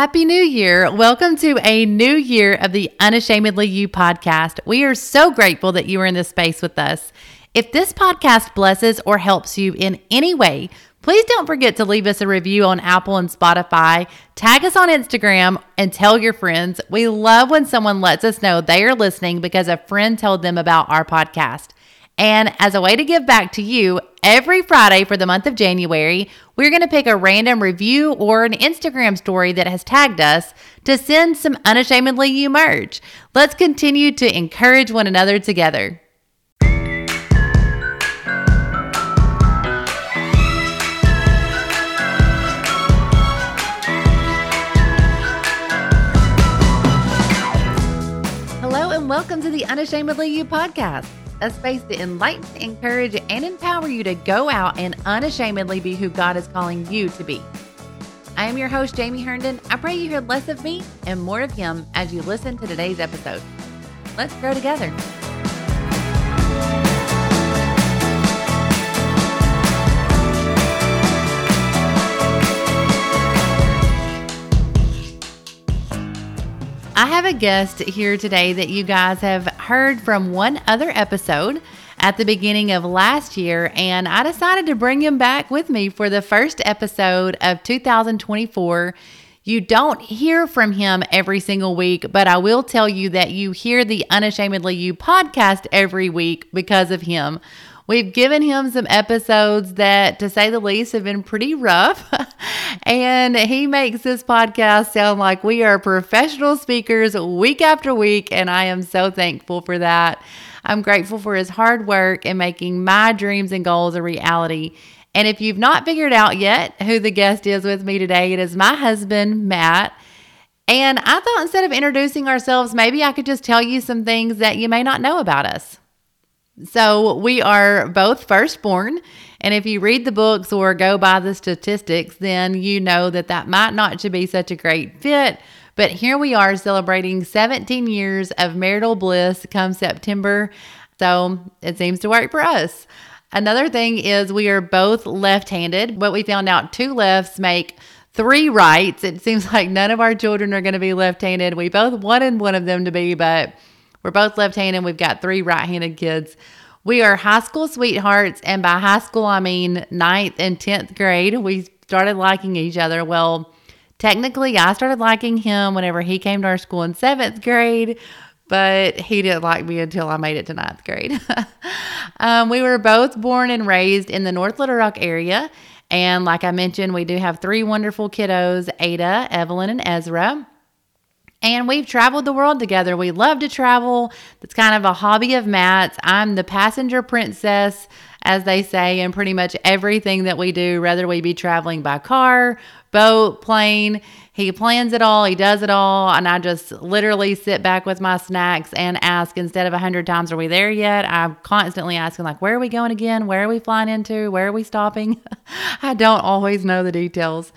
Happy New Year. Welcome to a new year of the Unashamedly You podcast. We are so grateful that you are in this space with us. If this podcast blesses or helps you in any way, please don't forget to leave us a review on Apple and Spotify, tag us on Instagram, and tell your friends. We love when someone lets us know they are listening because a friend told them about our podcast. And as a way to give back to you, every Friday for the month of January, we're going to pick a random review or an Instagram story that has tagged us to send some unashamedly you merch. Let's continue to encourage one another together. Hello, and welcome to the Unashamedly You podcast a space to enlighten, encourage, and empower you to go out and unashamedly be who God is calling you to be. I am your host, Jamie Herndon. I pray you hear less of me and more of Him as you listen to today's episode. Let's grow together. A guest here today that you guys have heard from one other episode at the beginning of last year, and I decided to bring him back with me for the first episode of 2024. You don't hear from him every single week, but I will tell you that you hear the Unashamedly You podcast every week because of him. We've given him some episodes that, to say the least, have been pretty rough. and he makes this podcast sound like we are professional speakers week after week. And I am so thankful for that. I'm grateful for his hard work in making my dreams and goals a reality. And if you've not figured out yet who the guest is with me today, it is my husband, Matt. And I thought instead of introducing ourselves, maybe I could just tell you some things that you may not know about us. So we are both firstborn. And if you read the books or go by the statistics, then you know that that might not should be such a great fit. But here we are celebrating 17 years of marital bliss come September. So it seems to work for us. Another thing is we are both left handed, but we found out two lefts make three rights. It seems like none of our children are going to be left handed. We both wanted one of them to be, but we're both left handed. We've got three right handed kids. We are high school sweethearts. And by high school, I mean ninth and 10th grade. We started liking each other. Well, technically, I started liking him whenever he came to our school in seventh grade, but he didn't like me until I made it to ninth grade. um, we were both born and raised in the North Little Rock area. And like I mentioned, we do have three wonderful kiddos Ada, Evelyn, and Ezra. And we've traveled the world together. We love to travel. That's kind of a hobby of Matt's. I'm the passenger princess, as they say, in pretty much everything that we do, whether we be traveling by car, boat, plane. He plans it all, he does it all, and I just literally sit back with my snacks and ask instead of a hundred times, "Are we there yet?" I'm constantly asking, like, "Where are we going again? Where are we flying into? Where are we stopping?" I don't always know the details,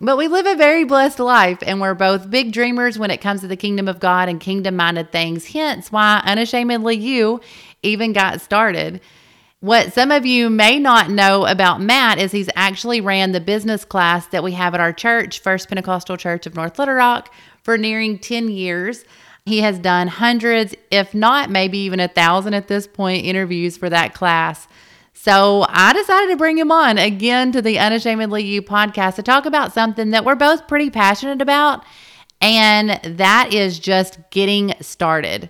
but we live a very blessed life, and we're both big dreamers when it comes to the kingdom of God and kingdom-minded things. Hence, why unashamedly you even got started. What some of you may not know about Matt is he's actually ran the business class that we have at our church, First Pentecostal Church of North Little Rock, for nearing 10 years. He has done hundreds, if not maybe even a thousand at this point, interviews for that class. So I decided to bring him on again to the Unashamedly You podcast to talk about something that we're both pretty passionate about, and that is just getting started.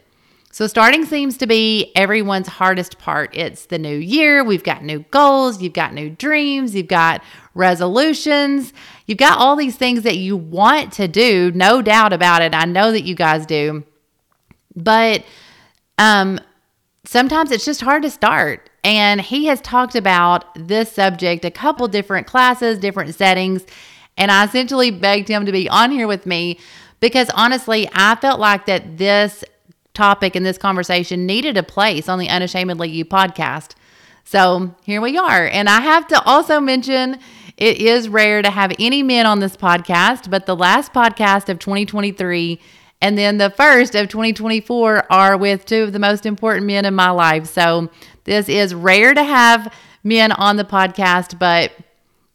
So, starting seems to be everyone's hardest part. It's the new year. We've got new goals. You've got new dreams. You've got resolutions. You've got all these things that you want to do. No doubt about it. I know that you guys do. But um, sometimes it's just hard to start. And he has talked about this subject a couple different classes, different settings. And I essentially begged him to be on here with me because honestly, I felt like that this topic in this conversation needed a place on the Unashamedly You podcast. So here we are. And I have to also mention it is rare to have any men on this podcast, but the last podcast of 2023 and then the first of 2024 are with two of the most important men in my life. So this is rare to have men on the podcast, but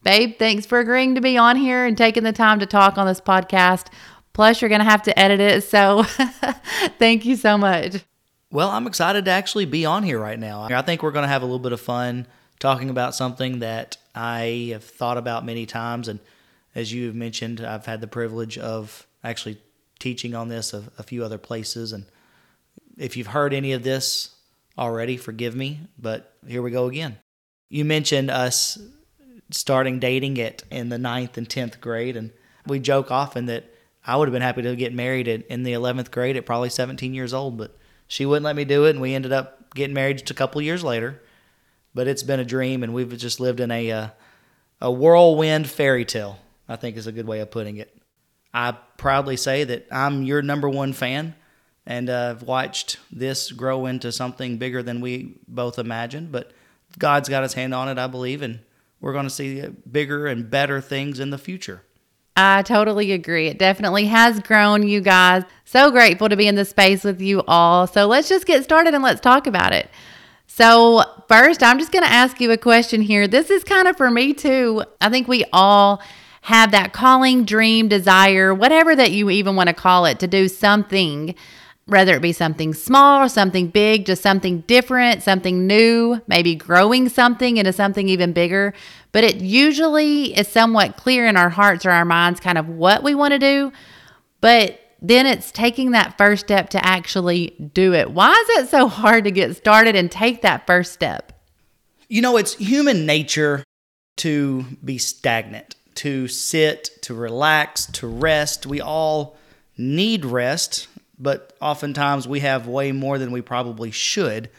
Babe, thanks for agreeing to be on here and taking the time to talk on this podcast. Plus, you're going to have to edit it. So, thank you so much. Well, I'm excited to actually be on here right now. I think we're going to have a little bit of fun talking about something that I have thought about many times. And as you have mentioned, I've had the privilege of actually teaching on this a, a few other places. And if you've heard any of this already, forgive me, but here we go again. You mentioned us starting dating it in the ninth and tenth grade, and we joke often that I would have been happy to get married in the eleventh grade at probably seventeen years old, but she wouldn't let me do it, and we ended up getting married just a couple years later. But it's been a dream, and we've just lived in a uh, a whirlwind fairy tale. I think is a good way of putting it. I proudly say that I'm your number one fan, and I've watched this grow into something bigger than we both imagined. But God's got His hand on it, I believe, and we're going to see bigger and better things in the future. I totally agree. It definitely has grown, you guys. So grateful to be in the space with you all. So let's just get started and let's talk about it. So, first, I'm just going to ask you a question here. This is kind of for me too. I think we all have that calling, dream, desire, whatever that you even want to call it, to do something whether it be something small or something big, just something different, something new, maybe growing something into something even bigger. But it usually is somewhat clear in our hearts or our minds kind of what we want to do. But then it's taking that first step to actually do it. Why is it so hard to get started and take that first step? You know, it's human nature to be stagnant, to sit, to relax, to rest. We all need rest but oftentimes we have way more than we probably should.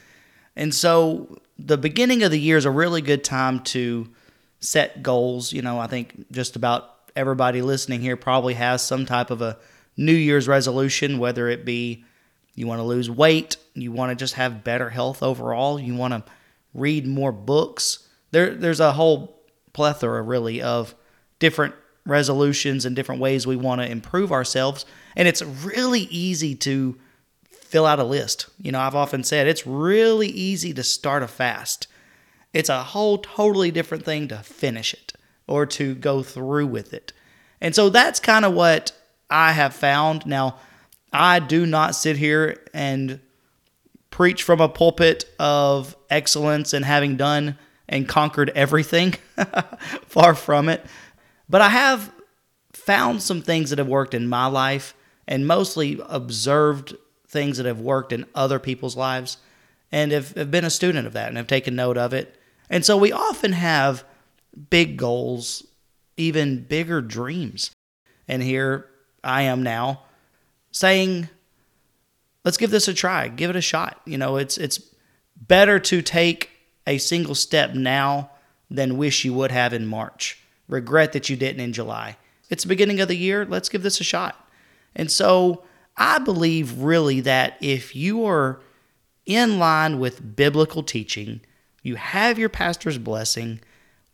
And so the beginning of the year is a really good time to set goals. You know, I think just about everybody listening here probably has some type of a New Year's resolution, whether it be you want to lose weight, you want to just have better health overall, you want to read more books. There, there's a whole plethora, really, of different resolutions and different ways we want to improve ourselves. And it's really easy to fill out a list. You know, I've often said it's really easy to start a fast. It's a whole totally different thing to finish it or to go through with it. And so that's kind of what I have found. Now, I do not sit here and preach from a pulpit of excellence and having done and conquered everything. Far from it. But I have found some things that have worked in my life and mostly observed things that have worked in other people's lives and have, have been a student of that and have taken note of it. And so we often have big goals, even bigger dreams. And here I am now saying, let's give this a try, give it a shot. You know, it's it's better to take a single step now than wish you would have in March regret that you didn't in July. It's the beginning of the year. Let's give this a shot. And so I believe really that if you are in line with biblical teaching, you have your pastor's blessing,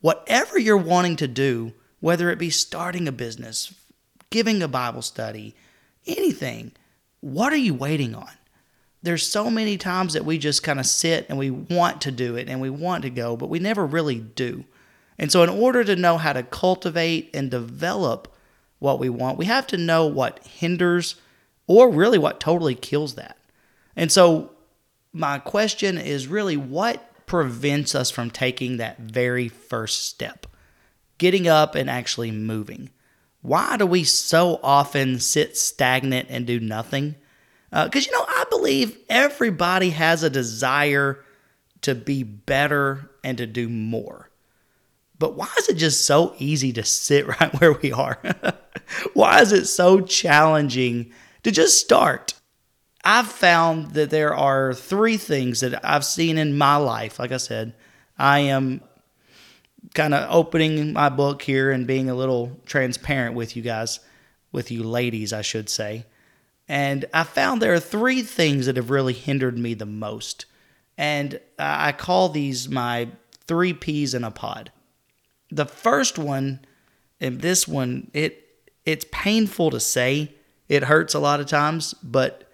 whatever you're wanting to do, whether it be starting a business, giving a Bible study, anything, what are you waiting on? There's so many times that we just kind of sit and we want to do it and we want to go, but we never really do. And so, in order to know how to cultivate and develop what we want, we have to know what hinders or really what totally kills that. And so, my question is really what prevents us from taking that very first step, getting up and actually moving? Why do we so often sit stagnant and do nothing? Because, uh, you know, I believe everybody has a desire to be better and to do more. But why is it just so easy to sit right where we are? why is it so challenging to just start? I've found that there are three things that I've seen in my life. Like I said, I am kind of opening my book here and being a little transparent with you guys, with you ladies, I should say. And I found there are three things that have really hindered me the most. And I call these my three peas in a pod the first one and this one it it's painful to say it hurts a lot of times but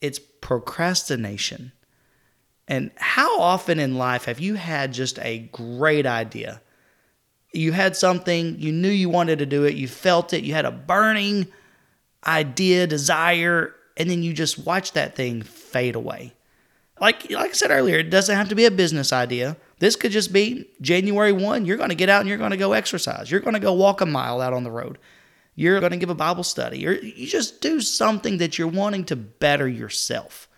it's procrastination and how often in life have you had just a great idea You had something, you knew you wanted to do it, you felt it, you had a burning idea, desire, and then you just watch that thing fade away. Like like I said earlier, it doesn't have to be a business idea. This could just be January 1, you're going to get out and you're going to go exercise. You're going to go walk a mile out on the road. You're going to give a Bible study. You just do something that you're wanting to better yourself.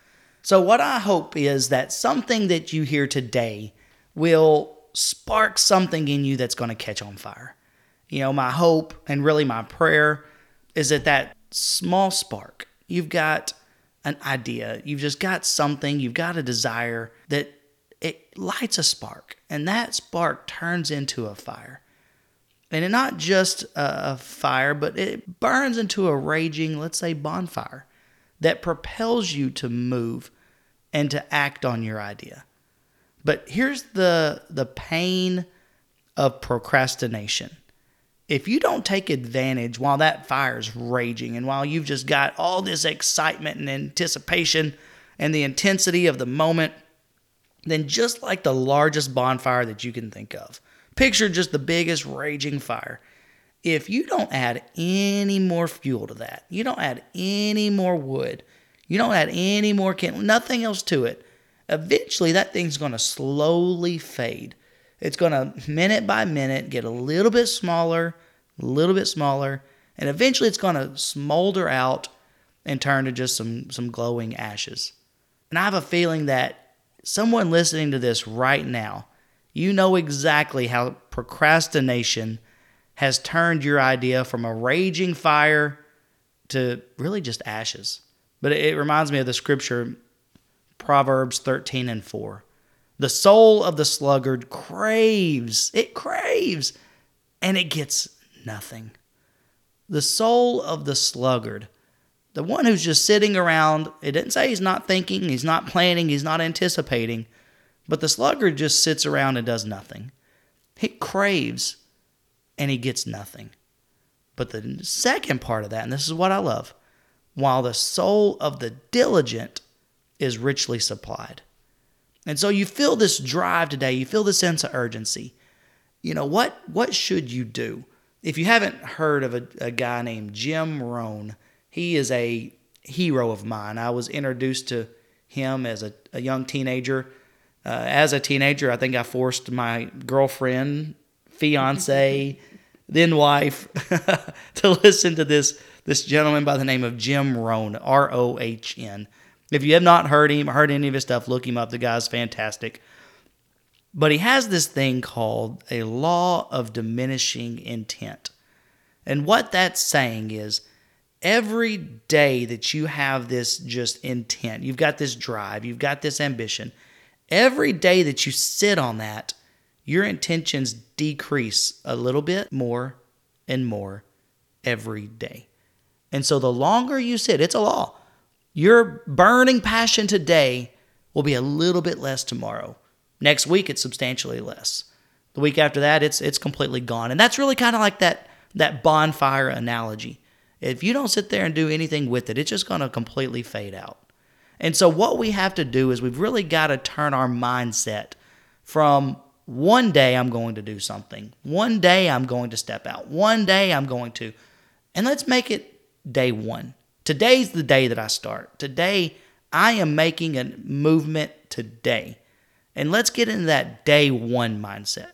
So, what I hope is that something that you hear today will spark something in you that's going to catch on fire. You know, my hope and really my prayer is that that small spark, you've got an idea, you've just got something, you've got a desire that lights a spark, and that spark turns into a fire. And not just a fire, but it burns into a raging, let's say, bonfire that propels you to move and to act on your idea. But here's the the pain of procrastination. If you don't take advantage while that fire's raging and while you've just got all this excitement and anticipation and the intensity of the moment, then just like the largest bonfire that you can think of, picture just the biggest raging fire. If you don't add any more fuel to that, you don't add any more wood, you don't add any more candle, nothing else to it, eventually that thing's going to slowly fade. It's going to, minute by minute, get a little bit smaller, a little bit smaller, and eventually it's going to smolder out and turn to just some, some glowing ashes. And I have a feeling that someone listening to this right now, you know exactly how procrastination has turned your idea from a raging fire to really just ashes. But it reminds me of the scripture, Proverbs 13 and 4. The soul of the sluggard craves, it craves, and it gets nothing. The soul of the sluggard the one who's just sitting around, it didn't say he's not thinking, he's not planning, he's not anticipating, but the sluggard just sits around and does nothing. He craves and he gets nothing. But the second part of that, and this is what I love, while the soul of the diligent is richly supplied. And so you feel this drive today, you feel the sense of urgency. You know, what what should you do? If you haven't heard of a, a guy named Jim Rohn, he is a hero of mine. I was introduced to him as a, a young teenager. Uh, as a teenager, I think I forced my girlfriend, fiance, then wife, to listen to this this gentleman by the name of Jim Rohn, R O H N. If you have not heard him, heard any of his stuff, look him up. The guy's fantastic. But he has this thing called a law of diminishing intent. And what that's saying is every day that you have this just intent, you've got this drive, you've got this ambition, every day that you sit on that, your intentions decrease a little bit more and more every day. And so the longer you sit, it's a law. Your burning passion today will be a little bit less tomorrow. Next week it's substantially less. The week after that it's it's completely gone. And that's really kind of like that that bonfire analogy. If you don't sit there and do anything with it, it's just going to completely fade out. And so, what we have to do is we've really got to turn our mindset from one day I'm going to do something, one day I'm going to step out, one day I'm going to, and let's make it day one. Today's the day that I start. Today, I am making a movement today. And let's get into that day one mindset.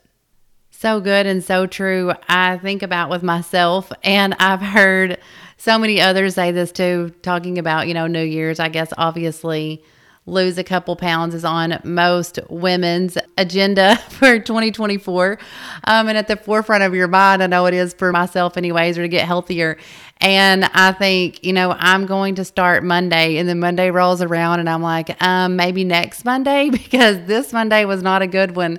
So good and so true. I think about with myself, and I've heard so many others say this too, talking about, you know, New Year's. I guess obviously lose a couple pounds is on most women's agenda for 2024 um, and at the forefront of your mind. I know it is for myself, anyways, or to get healthier. And I think, you know, I'm going to start Monday and then Monday rolls around and I'm like, um, maybe next Monday because this Monday was not a good one.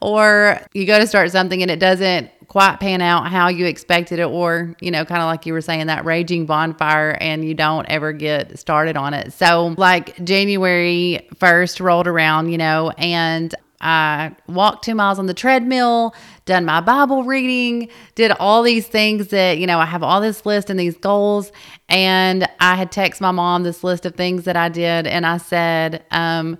Or you go to start something and it doesn't quite pan out how you expected it or you know kind of like you were saying that raging bonfire and you don't ever get started on it so like january 1st rolled around you know and I walked two miles on the treadmill, done my Bible reading, did all these things that, you know, I have all this list and these goals. And I had text my mom this list of things that I did. And I said, um,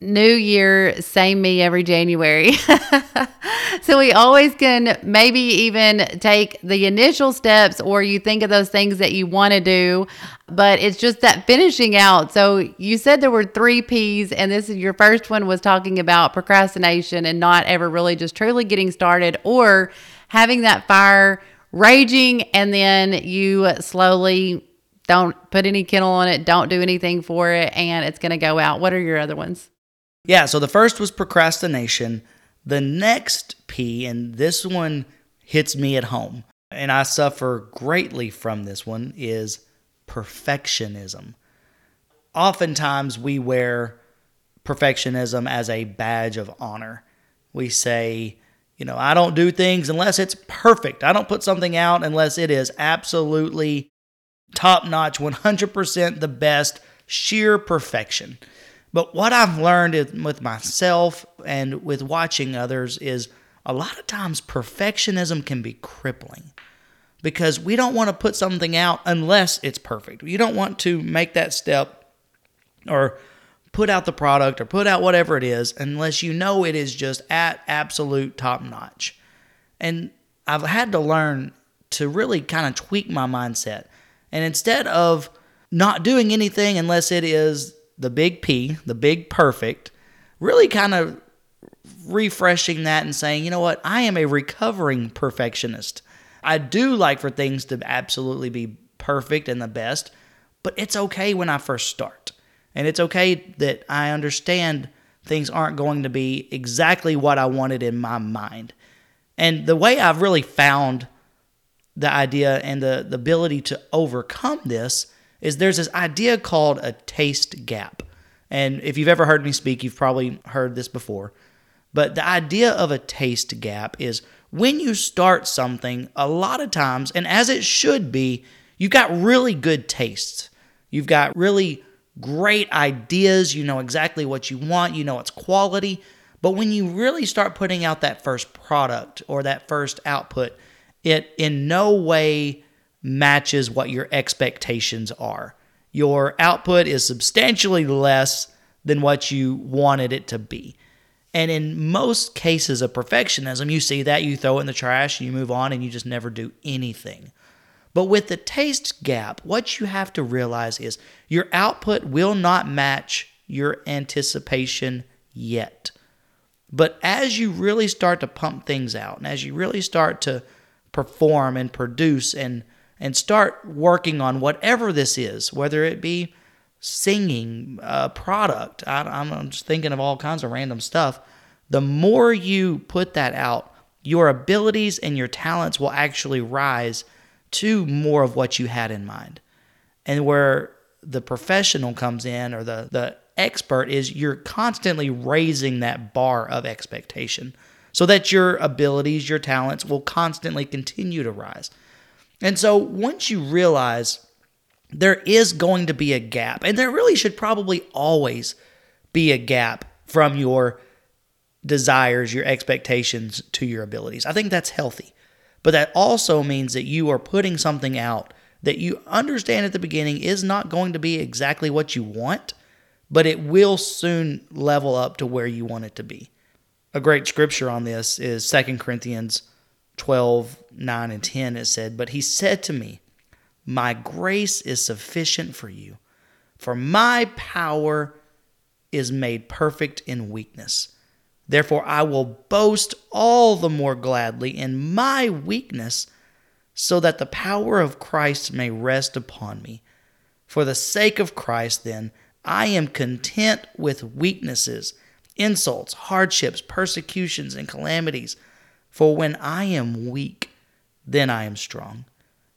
new year, same me every January. so we always can maybe even take the initial steps or you think of those things that you want to do, but it's just that finishing out. So you said there were three P's, and this is your first one was talking about procrastination and not ever really just truly getting started or having that fire raging and then you slowly don't put any kennel on it, don't do anything for it, and it's going to go out. What are your other ones? Yeah, so the first was procrastination. The next P, and this one hits me at home, and I suffer greatly from this one, is perfectionism. Oftentimes, we wear perfectionism as a badge of honor. We say, you know, I don't do things unless it's perfect. I don't put something out unless it is absolutely top notch, 100% the best, sheer perfection. But what I've learned with myself and with watching others is a lot of times perfectionism can be crippling because we don't want to put something out unless it's perfect. You don't want to make that step or put out the product or put out whatever it is unless you know it is just at absolute top notch. And I've had to learn to really kind of tweak my mindset. And instead of not doing anything unless it is the big P, the big perfect, really kind of refreshing that and saying, you know what, I am a recovering perfectionist. I do like for things to absolutely be perfect and the best, but it's okay when I first start. And it's okay that I understand things aren't going to be exactly what I wanted in my mind. And the way I've really found the idea and the, the ability to overcome this is there's this idea called a taste gap. And if you've ever heard me speak, you've probably heard this before. But the idea of a taste gap is when you start something, a lot of times, and as it should be, you've got really good tastes. You've got really great ideas. You know exactly what you want, you know it's quality. But when you really start putting out that first product or that first output, it in no way matches what your expectations are. Your output is substantially less than what you wanted it to be. And in most cases of perfectionism, you see that, you throw it in the trash, you move on, and you just never do anything. But with the taste gap, what you have to realize is your output will not match your anticipation yet. But as you really start to pump things out and as you really start to perform and produce and and start working on whatever this is, whether it be singing, a product, I, I'm just thinking of all kinds of random stuff. The more you put that out, your abilities and your talents will actually rise to more of what you had in mind. And where the professional comes in or the, the expert is you're constantly raising that bar of expectation so that your abilities, your talents will constantly continue to rise. And so once you realize there is going to be a gap, and there really should probably always be a gap from your desires, your expectations to your abilities. I think that's healthy. But that also means that you are putting something out that you understand at the beginning is not going to be exactly what you want, but it will soon level up to where you want it to be. A great scripture on this is 2 Corinthians 12 9 and 10. It said, But he said to me, My grace is sufficient for you, for my power is made perfect in weakness. Therefore, I will boast all the more gladly in my weakness, so that the power of Christ may rest upon me. For the sake of Christ, then, I am content with weaknesses, insults, hardships, persecutions, and calamities. For when I am weak, then I am strong.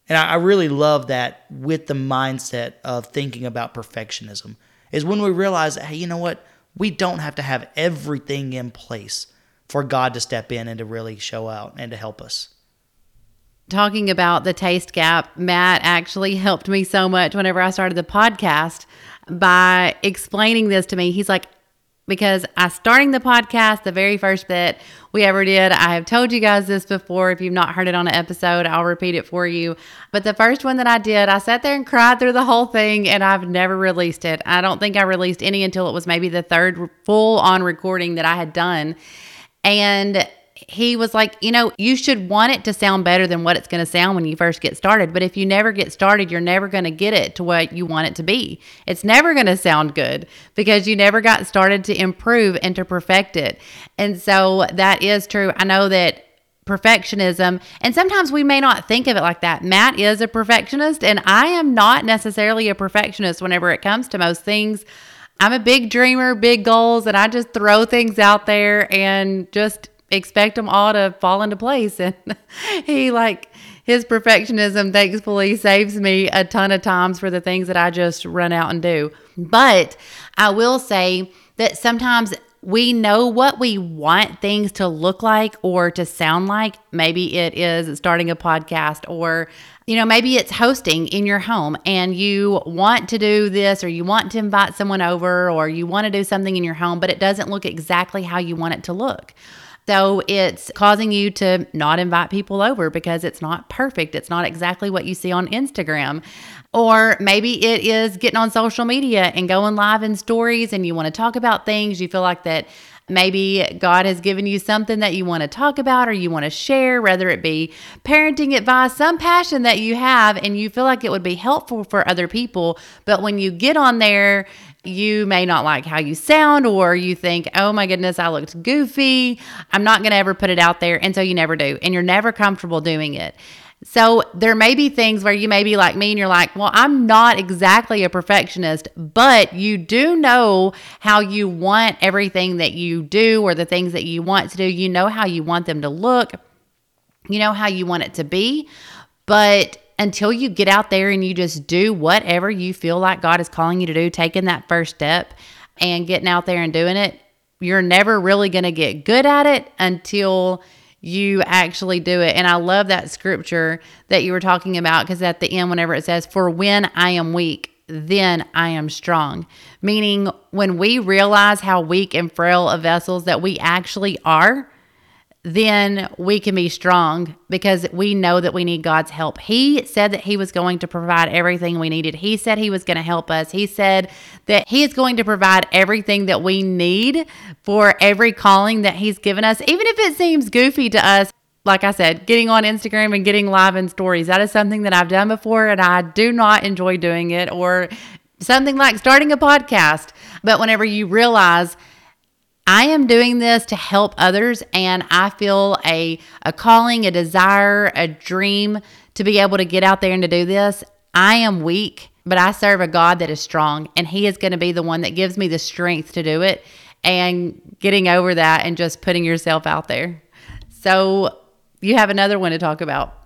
And I really love that with the mindset of thinking about perfectionism, is when we realize hey, you know what? we don't have to have everything in place for God to step in and to really show out and to help us. Talking about the taste gap, Matt actually helped me so much whenever I started the podcast by explaining this to me. He's like, because I starting the podcast, the very first that we ever did. I have told you guys this before. If you've not heard it on an episode, I'll repeat it for you. But the first one that I did, I sat there and cried through the whole thing and I've never released it. I don't think I released any until it was maybe the third full on recording that I had done. And he was like, you know, you should want it to sound better than what it's going to sound when you first get started. But if you never get started, you're never going to get it to what you want it to be. It's never going to sound good because you never got started to improve and to perfect it. And so that is true. I know that perfectionism. And sometimes we may not think of it like that. Matt is a perfectionist, and I am not necessarily a perfectionist whenever it comes to most things. I'm a big dreamer, big goals, and I just throw things out there and just expect them all to fall into place. And he like his perfectionism thankfully saves me a ton of times for the things that I just run out and do. But I will say that sometimes we know what we want things to look like or to sound like. Maybe it is starting a podcast or you know, maybe it's hosting in your home and you want to do this or you want to invite someone over or you want to do something in your home, but it doesn't look exactly how you want it to look. So it's causing you to not invite people over because it's not perfect. It's not exactly what you see on Instagram. Or maybe it is getting on social media and going live in stories and you want to talk about things. You feel like that maybe God has given you something that you want to talk about or you want to share, whether it be parenting advice, some passion that you have, and you feel like it would be helpful for other people. But when you get on there, you may not like how you sound, or you think, oh my goodness, I looked goofy. I'm not going to ever put it out there. And so you never do. And you're never comfortable doing it. So there may be things where you may be like me and you're like, well, I'm not exactly a perfectionist, but you do know how you want everything that you do or the things that you want to do. You know how you want them to look, you know how you want it to be. But until you get out there and you just do whatever you feel like God is calling you to do, taking that first step and getting out there and doing it, you're never really going to get good at it until you actually do it. And I love that scripture that you were talking about because at the end, whenever it says, For when I am weak, then I am strong. Meaning, when we realize how weak and frail of vessels that we actually are, then we can be strong because we know that we need God's help. He said that He was going to provide everything we needed. He said He was going to help us. He said that He is going to provide everything that we need for every calling that He's given us, even if it seems goofy to us. Like I said, getting on Instagram and getting live in stories, that is something that I've done before and I do not enjoy doing it, or something like starting a podcast. But whenever you realize, I am doing this to help others, and I feel a, a calling, a desire, a dream to be able to get out there and to do this. I am weak, but I serve a God that is strong, and He is going to be the one that gives me the strength to do it and getting over that and just putting yourself out there. So, you have another one to talk about.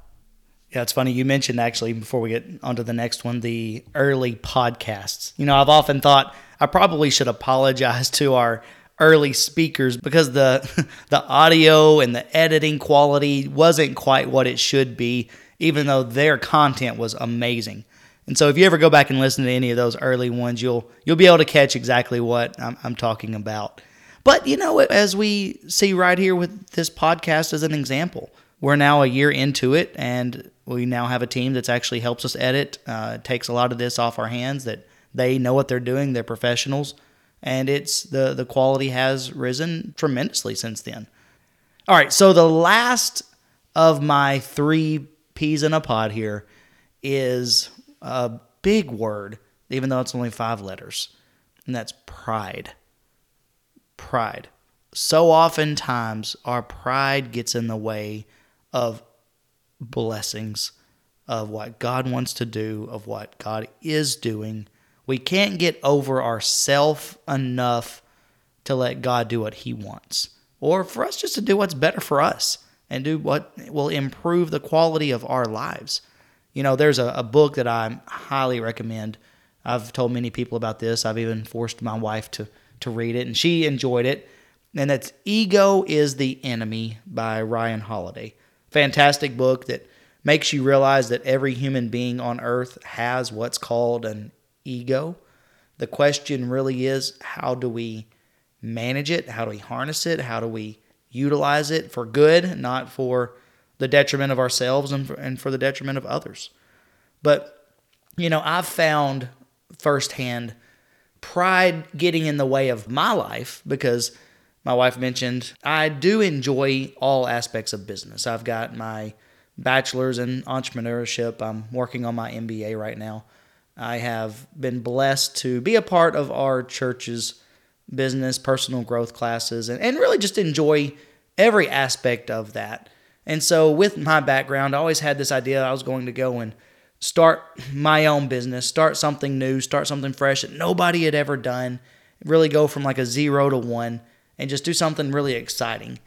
Yeah, it's funny. You mentioned actually before we get onto the next one, the early podcasts. You know, I've often thought I probably should apologize to our early speakers because the the audio and the editing quality wasn't quite what it should be even though their content was amazing. And so if you ever go back and listen to any of those early ones, you'll you'll be able to catch exactly what I'm, I'm talking about. But you know, as we see right here with this podcast as an example, we're now a year into it, and we now have a team that's actually helps us edit. Uh, takes a lot of this off our hands. That they know what they're doing. They're professionals, and it's the the quality has risen tremendously since then. All right, so the last of my three peas in a pod here is a big word, even though it's only five letters, and that's pride. Pride. So oftentimes, our pride gets in the way of blessings, of what God wants to do, of what God is doing, we can't get over ourself enough to let God do what He wants, or for us just to do what's better for us and do what will improve the quality of our lives. You know, there's a, a book that I highly recommend. I've told many people about this. I've even forced my wife to to read it, and she enjoyed it. And that's "Ego is the Enemy" by Ryan Holiday. Fantastic book that makes you realize that every human being on earth has what's called an ego. The question really is how do we manage it? How do we harness it? How do we utilize it for good, not for the detriment of ourselves and for, and for the detriment of others? But, you know, I've found firsthand pride getting in the way of my life because my wife mentioned I do enjoy all aspects of business. I've got my bachelor's in entrepreneurship. I'm working on my MBA right now. I have been blessed to be a part of our church's business, personal growth classes, and, and really just enjoy every aspect of that. And so, with my background, I always had this idea that I was going to go and start my own business, start something new, start something fresh that nobody had ever done, really go from like a zero to one and just do something really exciting.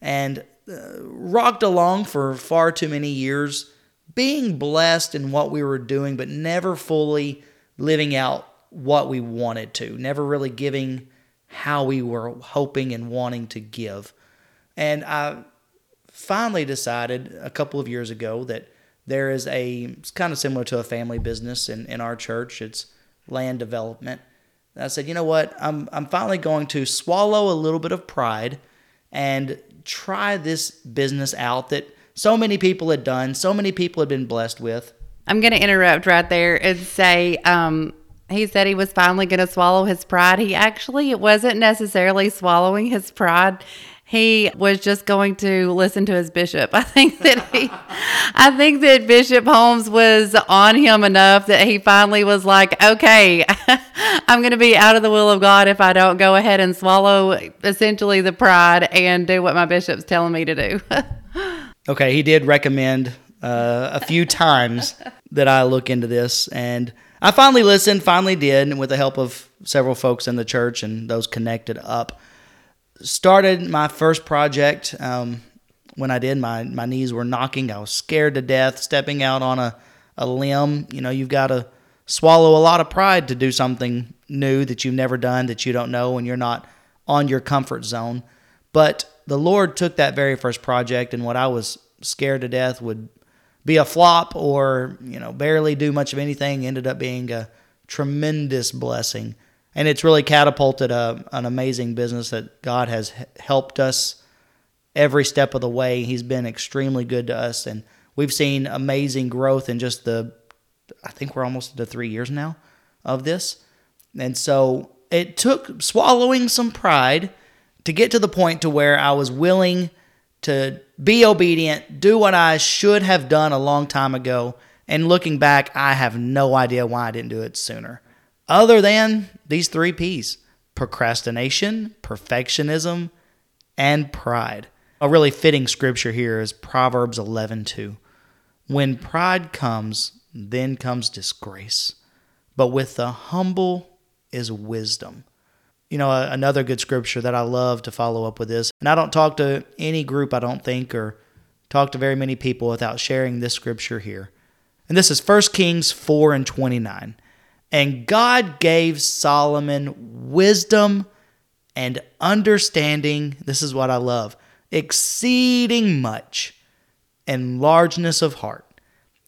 And uh, rocked along for far too many years, being blessed in what we were doing, but never fully living out what we wanted to, never really giving how we were hoping and wanting to give. And I finally decided a couple of years ago that there is a, it's kind of similar to a family business in, in our church, it's land development. And I said, you know what? I'm, I'm finally going to swallow a little bit of pride and try this business out that so many people had done, so many people had been blessed with. I'm going to interrupt right there and say, um, he said he was finally going to swallow his pride. He actually it wasn't necessarily swallowing his pride. He was just going to listen to his bishop. I think that he, I think that Bishop Holmes was on him enough that he finally was like, okay, I'm going to be out of the will of God if I don't go ahead and swallow essentially the pride and do what my bishop's telling me to do. okay, he did recommend uh, a few times that I look into this, and I finally listened, finally did, with the help of several folks in the church and those connected up. Started my first project. Um, when I did, my, my knees were knocking. I was scared to death, stepping out on a, a limb. You know, you've got to swallow a lot of pride to do something new that you've never done, that you don't know, and you're not on your comfort zone. But the Lord took that very first project, and what I was scared to death would be a flop or you know barely do much of anything ended up being a tremendous blessing. And it's really catapulted a, an amazing business that god has helped us every step of the way. He's been extremely good to us and we've seen amazing growth in just the i think we're almost to three years now of this. And so it took swallowing some pride to get to the point to where i was willing to be obedient, do what I should have done a long time ago. And looking back, I have no idea why I didn't do it sooner. Other than these three P's procrastination, perfectionism, and pride. A really fitting scripture here is Proverbs 11:2. When pride comes, then comes disgrace, but with the humble is wisdom you know, another good scripture that I love to follow up with this. And I don't talk to any group, I don't think, or talk to very many people without sharing this scripture here. And this is 1 Kings 4 and 29. And God gave Solomon wisdom and understanding. This is what I love exceeding much and largeness of heart,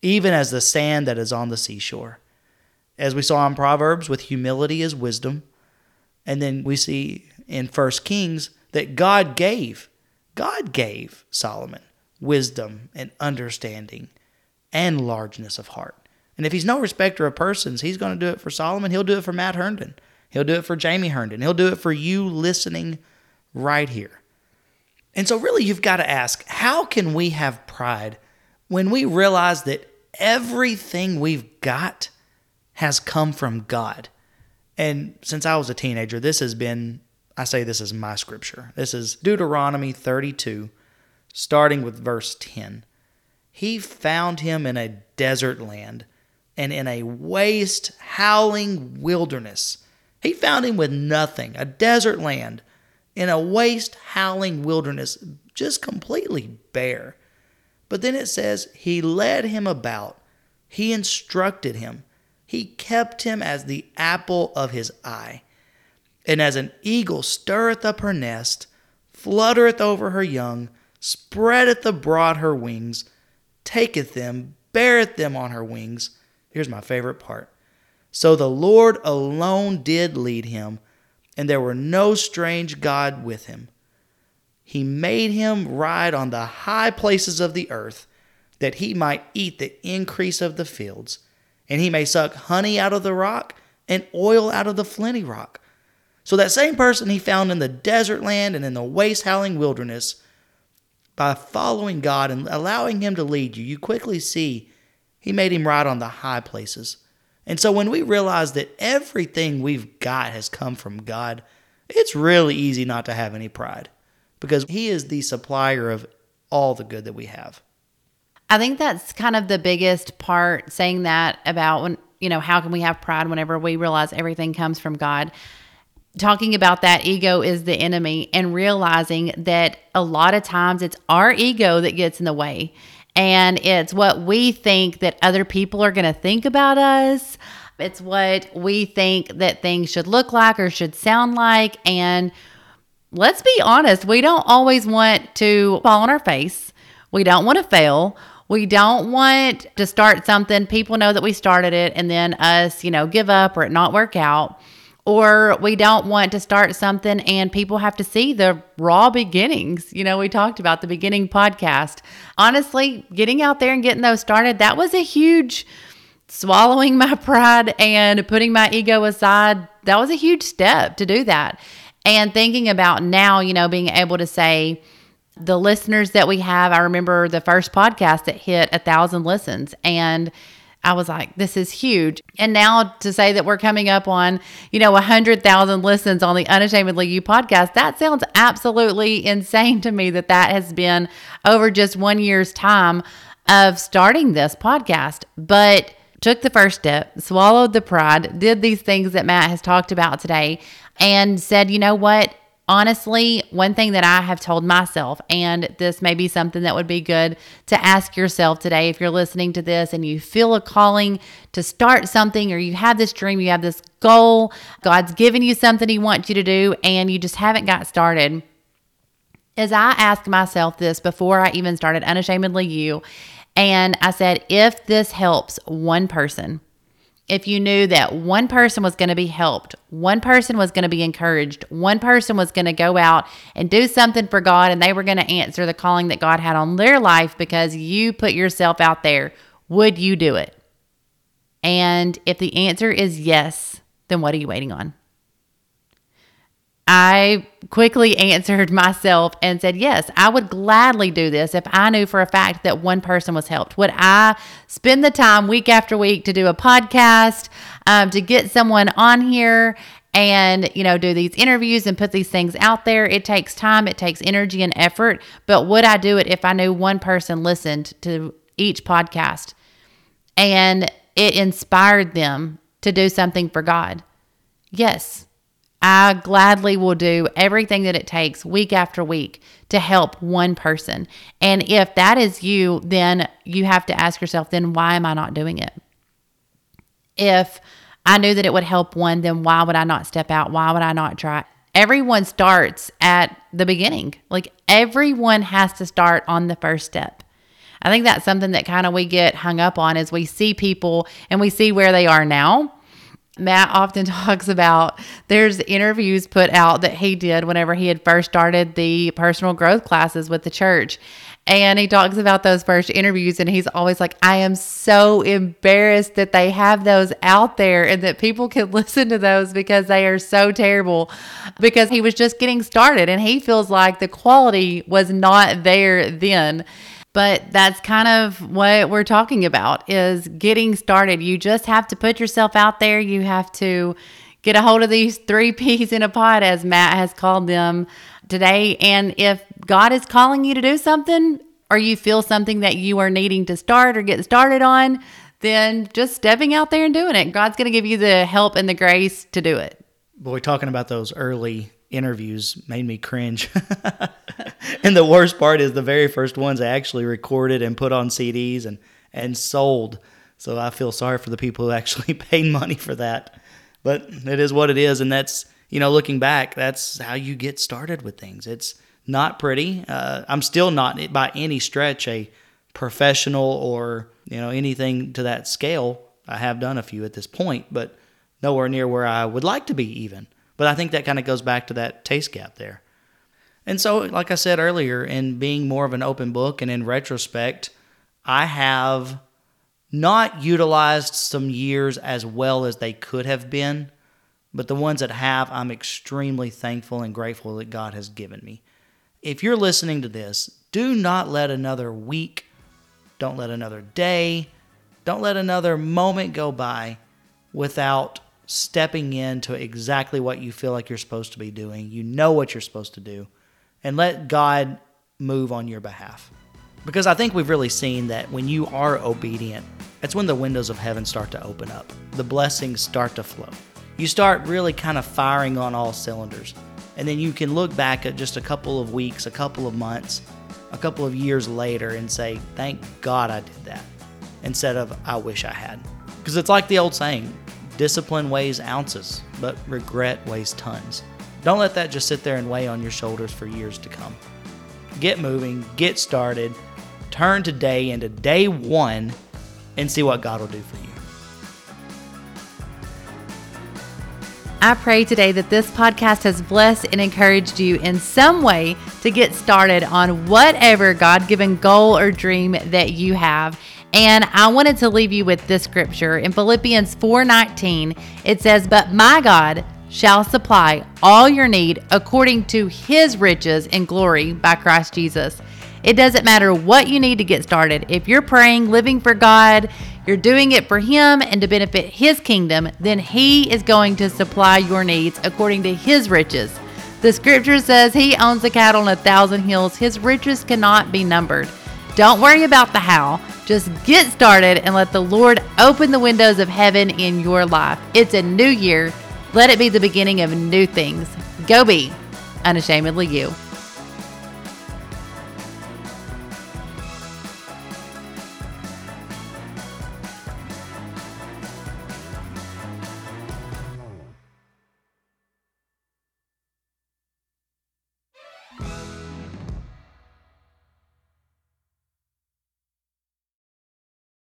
even as the sand that is on the seashore. As we saw in Proverbs, with humility is wisdom and then we see in First Kings that God gave, God gave Solomon wisdom and understanding and largeness of heart. And if he's no respecter of persons, he's going to do it for Solomon. He'll do it for Matt Herndon. He'll do it for Jamie Herndon. He'll do it for you listening right here. And so, really, you've got to ask how can we have pride when we realize that everything we've got has come from God? And since I was a teenager, this has been, I say this is my scripture. This is Deuteronomy 32, starting with verse 10. He found him in a desert land and in a waste, howling wilderness. He found him with nothing, a desert land, in a waste, howling wilderness, just completely bare. But then it says, He led him about, He instructed him he kept him as the apple of his eye. And as an eagle stirreth up her nest, fluttereth over her young, spreadeth abroad her wings, taketh them, beareth them on her wings. Here's my favorite part. So the Lord alone did lead him, and there were no strange God with him. He made him ride on the high places of the earth, that he might eat the increase of the fields, and he may suck honey out of the rock and oil out of the flinty rock. So that same person he found in the desert land and in the waste howling wilderness, by following God and allowing him to lead you, you quickly see he made him ride on the high places. And so when we realize that everything we've got has come from God, it's really easy not to have any pride because He is the supplier of all the good that we have. I think that's kind of the biggest part saying that about when, you know, how can we have pride whenever we realize everything comes from God? Talking about that ego is the enemy and realizing that a lot of times it's our ego that gets in the way and it's what we think that other people are going to think about us. It's what we think that things should look like or should sound like. And let's be honest, we don't always want to fall on our face. We don't want to fail. We don't want to start something, people know that we started it, and then us, you know, give up or it not work out or we don't want to start something and people have to see the raw beginnings. You know, we talked about the beginning podcast. Honestly, getting out there and getting those started, that was a huge swallowing my pride and putting my ego aside. That was a huge step to do that. And thinking about now, you know, being able to say, the listeners that we have, I remember the first podcast that hit a thousand listens and I was like, this is huge. And now to say that we're coming up on, you know, a 100,000 listens on the Unashamedly You podcast, that sounds absolutely insane to me that that has been over just one year's time of starting this podcast. But took the first step, swallowed the pride, did these things that Matt has talked about today, and said, you know what? Honestly, one thing that I have told myself, and this may be something that would be good to ask yourself today if you're listening to this and you feel a calling to start something or you have this dream, you have this goal, God's given you something He wants you to do, and you just haven't got started. Is I ask myself this before I even started Unashamedly You, and I said, if this helps one person, if you knew that one person was going to be helped, one person was going to be encouraged, one person was going to go out and do something for God and they were going to answer the calling that God had on their life because you put yourself out there, would you do it? And if the answer is yes, then what are you waiting on? I quickly answered myself and said, Yes, I would gladly do this if I knew for a fact that one person was helped. Would I spend the time week after week to do a podcast, um, to get someone on here and, you know, do these interviews and put these things out there? It takes time, it takes energy and effort. But would I do it if I knew one person listened to each podcast and it inspired them to do something for God? Yes. I gladly will do everything that it takes week after week to help one person. And if that is you, then you have to ask yourself, then why am I not doing it? If I knew that it would help one, then why would I not step out? Why would I not try? Everyone starts at the beginning. Like everyone has to start on the first step. I think that's something that kind of we get hung up on as we see people and we see where they are now Matt often talks about there's interviews put out that he did whenever he had first started the personal growth classes with the church. And he talks about those first interviews, and he's always like, I am so embarrassed that they have those out there and that people can listen to those because they are so terrible. Because he was just getting started, and he feels like the quality was not there then but that's kind of what we're talking about is getting started. You just have to put yourself out there. You have to get a hold of these three peas in a pod as matt has called them today. And if god is calling you to do something or you feel something that you are needing to start or get started on then just stepping out there and doing it. God's going to give you the help and the grace to do it. Boy talking about those early interviews made me cringe. and the worst part is the very first ones I actually recorded and put on CDs and, and sold. So I feel sorry for the people who actually paid money for that. But it is what it is. And that's, you know, looking back, that's how you get started with things. It's not pretty. Uh, I'm still not by any stretch a professional or, you know, anything to that scale. I have done a few at this point, but nowhere near where I would like to be even. But I think that kind of goes back to that taste gap there. And so, like I said earlier, in being more of an open book and in retrospect, I have not utilized some years as well as they could have been, but the ones that have, I'm extremely thankful and grateful that God has given me. If you're listening to this, do not let another week, don't let another day, don't let another moment go by without stepping into exactly what you feel like you're supposed to be doing. You know what you're supposed to do, and let God move on your behalf. Because I think we've really seen that when you are obedient, that's when the windows of heaven start to open up. The blessings start to flow. You start really kind of firing on all cylinders. And then you can look back at just a couple of weeks, a couple of months, a couple of years later and say, thank God I did that, instead of I wish I had. Because it's like the old saying discipline weighs ounces, but regret weighs tons. Don't let that just sit there and weigh on your shoulders for years to come. Get moving, get started, turn today into day one and see what God will do for you. I pray today that this podcast has blessed and encouraged you in some way to get started on whatever God given goal or dream that you have. And I wanted to leave you with this scripture in Philippians 4:19. It says, "But my God shall supply all your need according to his riches in glory by Christ Jesus." It doesn't matter what you need to get started. If you're praying, living for God, you're doing it for Him and to benefit His kingdom, then He is going to supply your needs according to His riches. The scripture says He owns the cattle on a thousand hills, His riches cannot be numbered. Don't worry about the how. Just get started and let the Lord open the windows of heaven in your life. It's a new year. Let it be the beginning of new things. Go be unashamedly you.